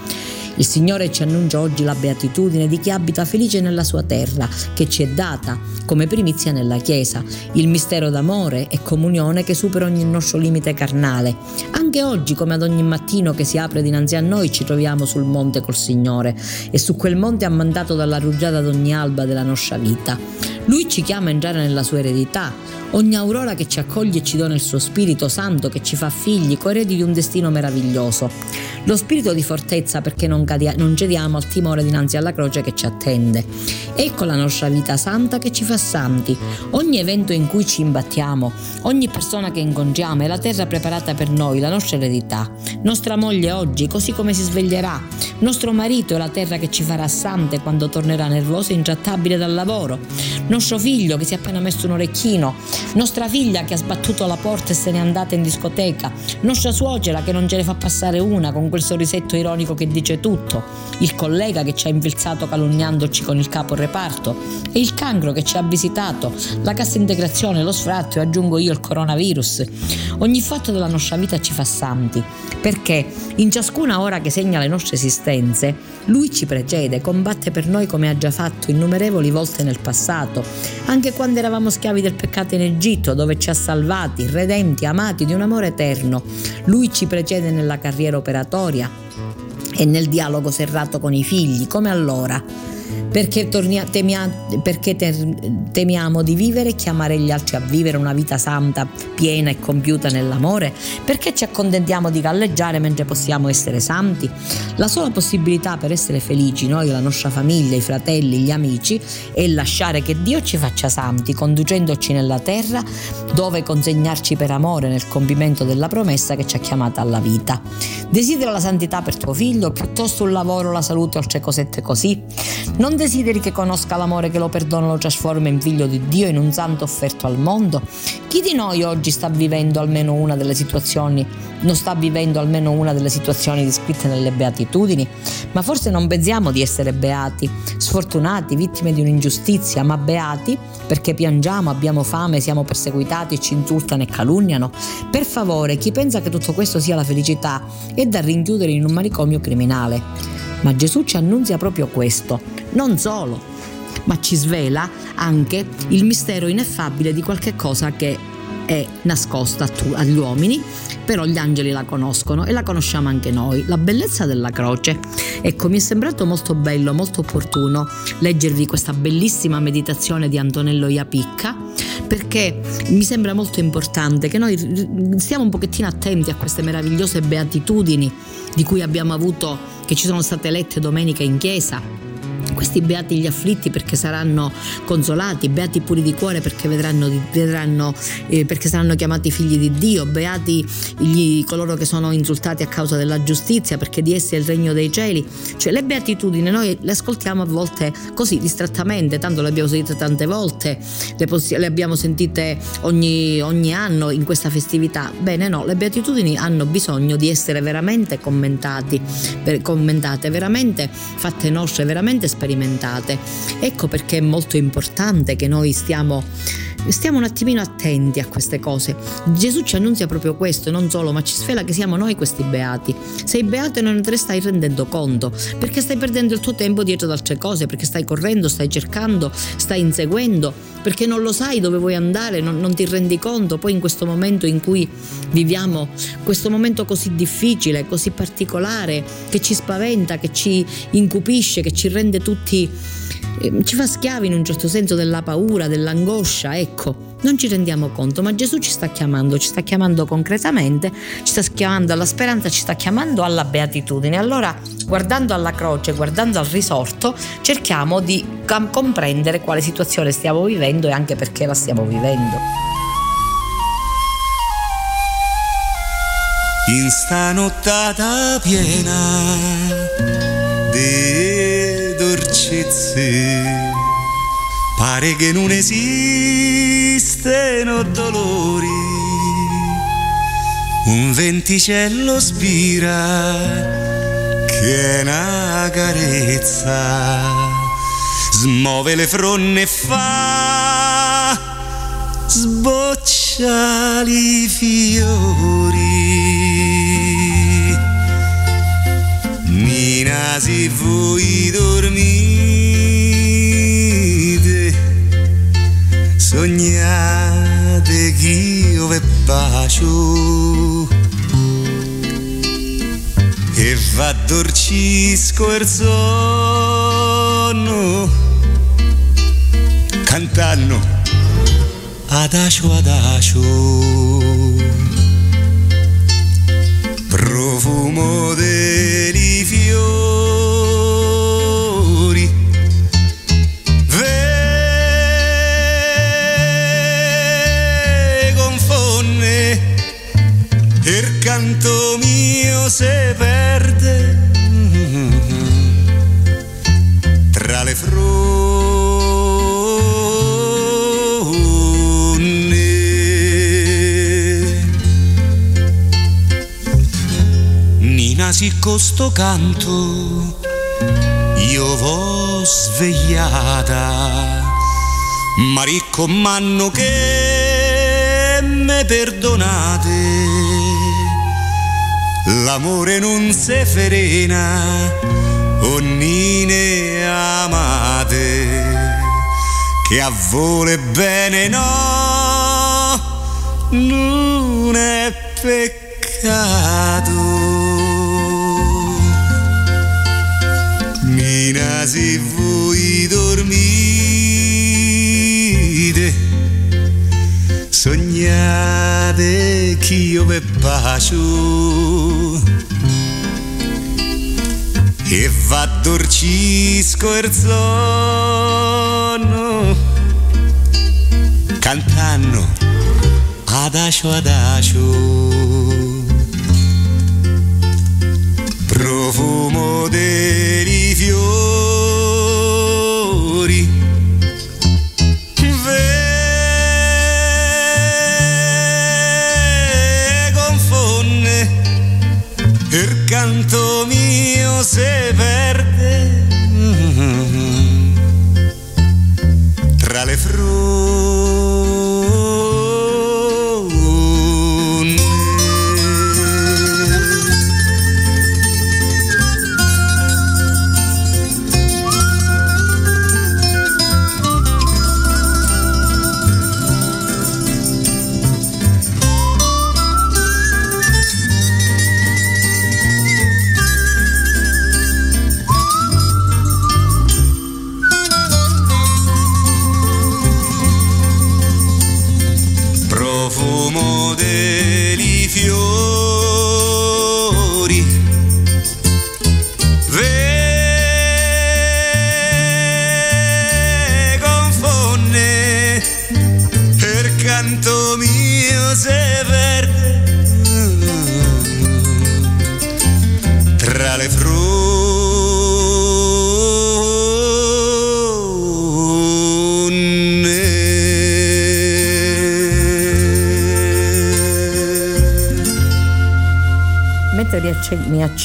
Il Signore ci annuncia oggi la beatitudine di chi abita felice nella sua terra, che ci è data come primizia nella Chiesa, il mistero d'amore e comunione che supera ogni nostro limite carnale. Anche oggi, come ad ogni mattino che si apre dinanzi a noi, ci troviamo sul monte col Signore e su quel monte ammandato dalla rugiada d'ogni alba della nostra vita. Lui ci chiama a entrare nella sua eredità, ogni aurora che ci accoglie e ci dona il suo Spirito Santo che ci fa figli, coeredi di un destino meraviglioso. Lo spirito di fortezza perché non, cadia, non cediamo al timore dinanzi alla croce che ci attende. Ecco la nostra vita santa che ci fa santi. Ogni evento in cui ci imbattiamo, ogni persona che incontriamo è la terra preparata per noi, la nostra eredità. Nostra moglie oggi, così come si sveglierà. Nostro marito è la terra che ci farà sante quando tornerà nervoso e intrattabile dal lavoro. Nostro figlio che si è appena messo un orecchino nostra figlia che ha sbattuto la porta e se n'è andata in discoteca, nostra suocera che non ce ne fa passare una con quel sorrisetto ironico che dice tutto, il collega che ci ha infilzato calunniandoci con il capo reparto. E il cancro che ci ha visitato, la cassa integrazione, lo sfratto e aggiungo io il coronavirus. Ogni fatto della nostra vita ci fa santi, perché in ciascuna ora che segna le nostre esistenze, lui ci precede, combatte per noi come ha già fatto innumerevoli volte nel passato, anche quando eravamo schiavi del peccato in Egitto, dove ci ha salvati, redenti, amati di un amore eterno. Lui ci precede nella carriera operatoria e nel dialogo serrato con i figli, come allora perché, tornia, temia, perché temiamo di vivere e chiamare gli altri a vivere una vita santa, piena e compiuta nell'amore? Perché ci accontentiamo di galleggiare mentre possiamo essere santi? La sola possibilità per essere felici, noi, la nostra famiglia, i fratelli, gli amici, è lasciare che Dio ci faccia santi, conducendoci nella terra dove consegnarci per amore nel compimento della promessa che ci ha chiamata alla vita. Desidera la santità per tuo figlio, piuttosto un lavoro, la salute, oltre cosette così? Non desideri che conosca l'amore che lo perdona e lo trasforma in figlio di Dio, in un santo offerto al mondo? Chi di noi oggi sta vivendo almeno una delle situazioni, non sta vivendo almeno una delle situazioni descritte nelle beatitudini? Ma forse non pensiamo di essere beati, sfortunati, vittime di un'ingiustizia, ma beati perché piangiamo, abbiamo fame, siamo perseguitati, ci insultano e calunniano? Per favore, chi pensa che tutto questo sia la felicità è da rinchiudere in un manicomio criminale. Ma Gesù ci annunzia proprio questo. Non solo, ma ci svela anche il mistero ineffabile di qualche cosa che è nascosta agli uomini, però gli angeli la conoscono e la conosciamo anche noi, la bellezza della croce. Ecco, mi è sembrato molto bello, molto opportuno leggervi questa bellissima meditazione di Antonello Iapicca perché mi sembra molto importante che noi stiamo un pochettino attenti a queste meravigliose beatitudini di cui abbiamo avuto, che ci sono state lette domenica in chiesa questi beati gli afflitti perché saranno consolati, beati puri di cuore perché vedranno, vedranno eh, perché saranno chiamati figli di Dio, beati gli, coloro che sono insultati a causa della giustizia perché di essi è il regno dei cieli. Cioè le beatitudini noi le ascoltiamo a volte così distrattamente, tanto le abbiamo sentite tante volte, le, poss- le abbiamo sentite ogni, ogni anno in questa festività. Bene no, le beatitudini hanno bisogno di essere veramente commentati, per, commentate, veramente fatte nostre, veramente sperimentate. Ecco perché è molto importante che noi stiamo stiamo un attimino attenti a queste cose. Gesù ci annunzia proprio questo, non solo, ma ci svela che siamo noi questi beati. Sei beato e non te ne stai rendendo conto, perché stai perdendo il tuo tempo dietro ad altre cose, perché stai correndo, stai cercando, stai inseguendo, perché non lo sai dove vuoi andare, non, non ti rendi conto. Poi in questo momento in cui viviamo, questo momento così difficile, così particolare, che ci spaventa, che ci incupisce, che ci rende tutti Ehm, ci fa schiavi in un certo senso della paura, dell'angoscia, ecco. Non ci rendiamo conto, ma Gesù ci sta chiamando, ci sta chiamando concretamente, ci sta chiamando alla speranza, ci sta chiamando alla beatitudine. Allora, guardando alla croce, guardando al risorto, cerchiamo di comprendere quale situazione stiamo vivendo e anche perché la stiamo vivendo. In sta nottata piena dolcezze. Pare che non esistano dolori. Un venticello spira che è una carezza. Smuove le fronne e fa sbocciali fiori. Se voi dormite, sognate che io vi bacio e va dorcisco il sonno cantando adagio adagio. Profumo dei se perde tra le fronde Nina si costo canto io vo svegliata. Ma ricomando che me perdonate l'amore non se ferena onnine amate. Che a vole bene no non è peccato. Mina se voi dormite sognate che io vi bacio e va dorcisco il sonno cantando adagio adagio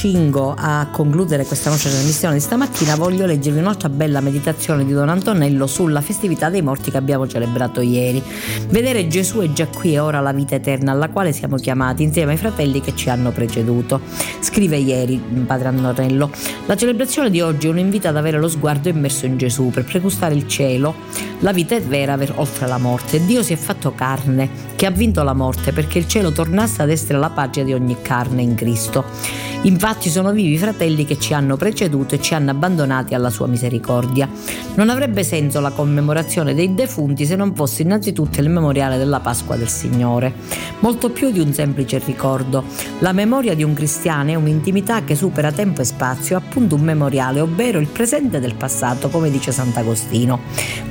accingo a concludere questa nostra trasmissione di stamattina, voglio leggervi un'altra bella meditazione di Don Antonello sulla festività dei morti che abbiamo celebrato ieri. Vedere Gesù è già qui e ora la vita eterna alla quale siamo chiamati insieme ai fratelli che ci hanno preceduto. Scrive ieri Padre Antonello, la celebrazione di oggi è un invito ad avere lo sguardo immerso in Gesù per pregustare il cielo. La vita è vera ver- oltre la morte. Dio si è fatto carne, che ha vinto la morte perché il cielo tornasse ad essere la pace di ogni carne in Cristo. Infatti sono vivi i fratelli che ci hanno preceduto e ci hanno abbandonati alla sua misericordia. Non avrebbe senso la commemorazione dei defunti se non fosse innanzitutto il memoriale della Pasqua del Signore. Molto più di un semplice ricordo. La memoria di un cristiano è un'intimità che supera tempo e spazio, appunto un memoriale, ovvero il presente del passato, come dice Sant'Agostino.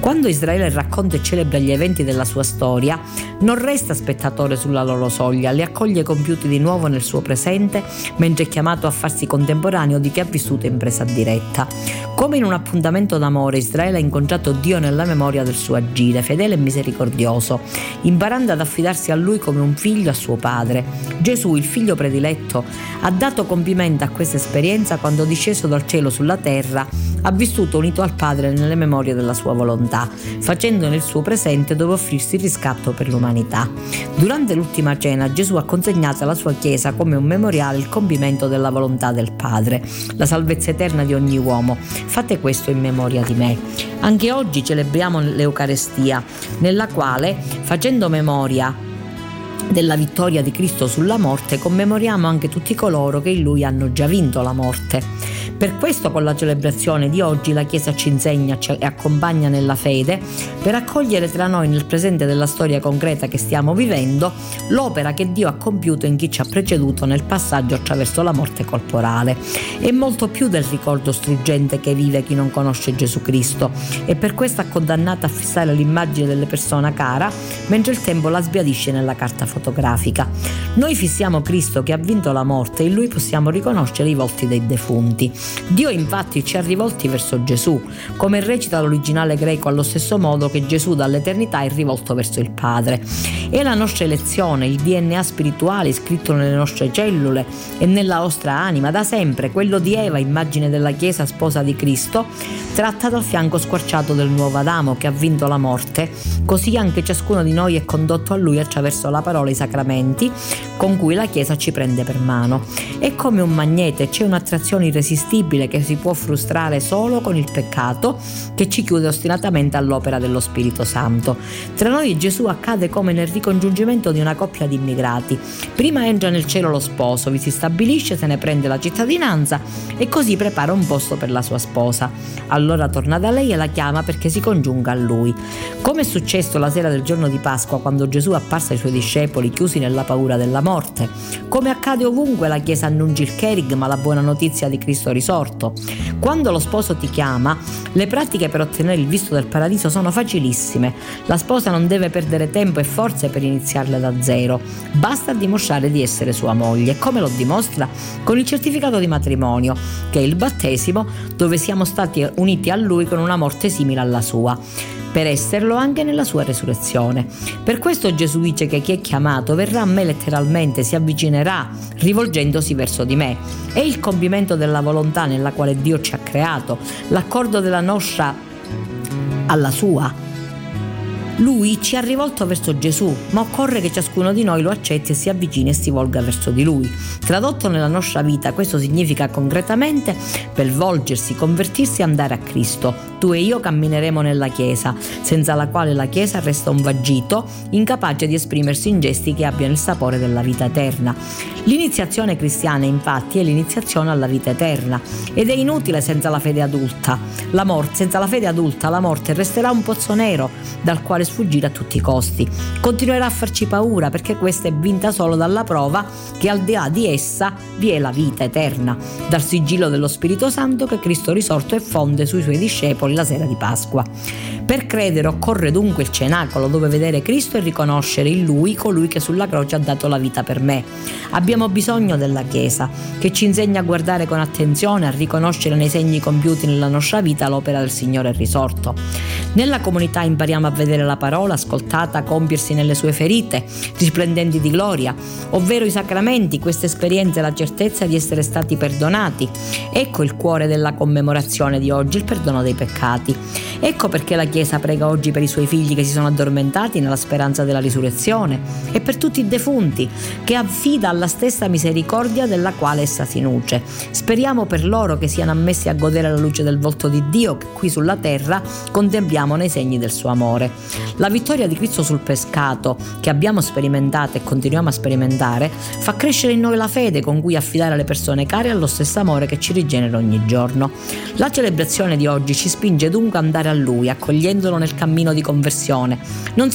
Quando Israele racconta e celebra gli eventi della sua storia, non resta spettatore sulla loro soglia, li accoglie compiuti di nuovo nel suo presente, mentre è chiamato a farsi contemporaneo di chi ha vissuto in presa diretta. Come in un appuntamento d'amore, Israele ha incontrato Dio nella memoria del suo agire, fedele e misericordioso, imparando ad affidarsi a lui come un figlio a suo padre. Gesù, il figlio prediletto, ha dato compimento a questa esperienza quando disceso dal cielo sulla terra ha vissuto unito al Padre nelle memorie della sua volontà, facendone il suo presente dove offrirsi il riscatto per l'umanità. Durante l'ultima cena Gesù ha consegnato alla sua Chiesa come un memoriale il compimento della volontà del Padre, la salvezza eterna di ogni uomo. Fate questo in memoria di me. Anche oggi celebriamo l'Eucarestia, nella quale, facendo memoria della vittoria di Cristo sulla morte, commemoriamo anche tutti coloro che in Lui hanno già vinto la morte. Per questo con la celebrazione di oggi la Chiesa ci insegna e accompagna nella fede per accogliere tra noi nel presente della storia concreta che stiamo vivendo l'opera che Dio ha compiuto in chi ci ha preceduto nel passaggio attraverso la morte corporale. È molto più del ricordo struggente che vive chi non conosce Gesù Cristo e per questo ha condannato a fissare l'immagine delle persone cara mentre il tempo la sbiadisce nella carta fotografica. Noi fissiamo Cristo che ha vinto la morte e in lui possiamo riconoscere i volti dei defunti. Dio infatti ci ha rivolti verso Gesù, come recita l'originale greco allo stesso modo che Gesù dall'eternità è rivolto verso il Padre. E la nostra elezione, il DNA spirituale scritto nelle nostre cellule e nella nostra anima, da sempre quello di Eva, immagine della Chiesa sposa di Cristo, tratta dal fianco squarciato del nuovo Adamo che ha vinto la morte, così anche ciascuno di noi è condotto a lui attraverso la parola e i sacramenti con cui la Chiesa ci prende per mano. È come un magnete, c'è un'attrazione irresistibile che si può frustrare solo con il peccato che ci chiude ostinatamente all'opera dello Spirito Santo. Tra noi Gesù accade come nel ricongiungimento di una coppia di immigrati. Prima entra nel cielo lo sposo, vi si stabilisce, se ne prende la cittadinanza e così prepara un posto per la sua sposa. Allora torna da lei e la chiama perché si congiunga a lui. Come è successo la sera del giorno di Pasqua quando Gesù apparsa ai suoi discepoli chiusi nella paura della morte. Come accade ovunque la Chiesa annuncia il kerigma, la buona notizia di Cristo risorto. Quando lo sposo ti chiama, le pratiche per ottenere il visto del paradiso sono facilissime. La sposa non deve perdere tempo e forze per iniziarle da zero. Basta dimostrare di essere sua moglie. Come lo dimostra? Con il certificato di matrimonio, che è il battesimo, dove siamo stati uniti a lui con una morte simile alla sua per esserlo anche nella sua resurrezione. Per questo Gesù dice che chi è chiamato verrà a me letteralmente, si avvicinerà rivolgendosi verso di me. È il compimento della volontà nella quale Dio ci ha creato, l'accordo della nostra alla sua lui ci ha rivolto verso Gesù, ma occorre che ciascuno di noi lo accetti e si avvicini e si volga verso di lui. Tradotto nella nostra vita, questo significa concretamente per volgersi, convertirsi e andare a Cristo. Tu e io cammineremo nella Chiesa, senza la quale la Chiesa resta un vagito, incapace di esprimersi in gesti che abbiano il sapore della vita eterna. L'iniziazione cristiana, infatti, è l'iniziazione alla vita eterna ed è inutile senza la fede adulta. La morte, senza la fede adulta, la morte resterà un pozzo nero dal quale vuole sfuggire a tutti i costi. Continuerà a farci paura perché questa è vinta solo dalla prova che al di là di essa vi è la vita eterna, dal sigillo dello Spirito Santo che Cristo risorto effonde sui suoi discepoli la sera di Pasqua. Per credere occorre dunque il cenacolo dove vedere Cristo e riconoscere in Lui colui che sulla croce ha dato la vita per me. Abbiamo bisogno della Chiesa che ci insegna a guardare con attenzione, a riconoscere nei segni compiuti nella nostra vita l'opera del Signore risorto. Nella comunità impariamo a vedere la parola ascoltata compiersi nelle sue ferite, risplendenti di gloria, ovvero i sacramenti, questa esperienza e la certezza di essere stati perdonati. Ecco il cuore della commemorazione di oggi, il perdono dei peccati. Ecco perché la Chiesa prega oggi per i suoi figli che si sono addormentati nella speranza della risurrezione e per tutti i defunti che affida alla stessa misericordia della quale essa si nutre. Speriamo per loro che siano ammessi a godere la luce del volto di Dio che qui sulla terra contempliamo nei segni del suo amore. La vittoria di Cristo sul pescato che abbiamo sperimentato e continuiamo a sperimentare fa crescere in noi la fede con cui affidare le persone care allo stesso amore che ci rigenera ogni giorno. La celebrazione di oggi ci spinge dunque ad andare a Lui, accogliendo accogliendolo nel cammino di conversione. Non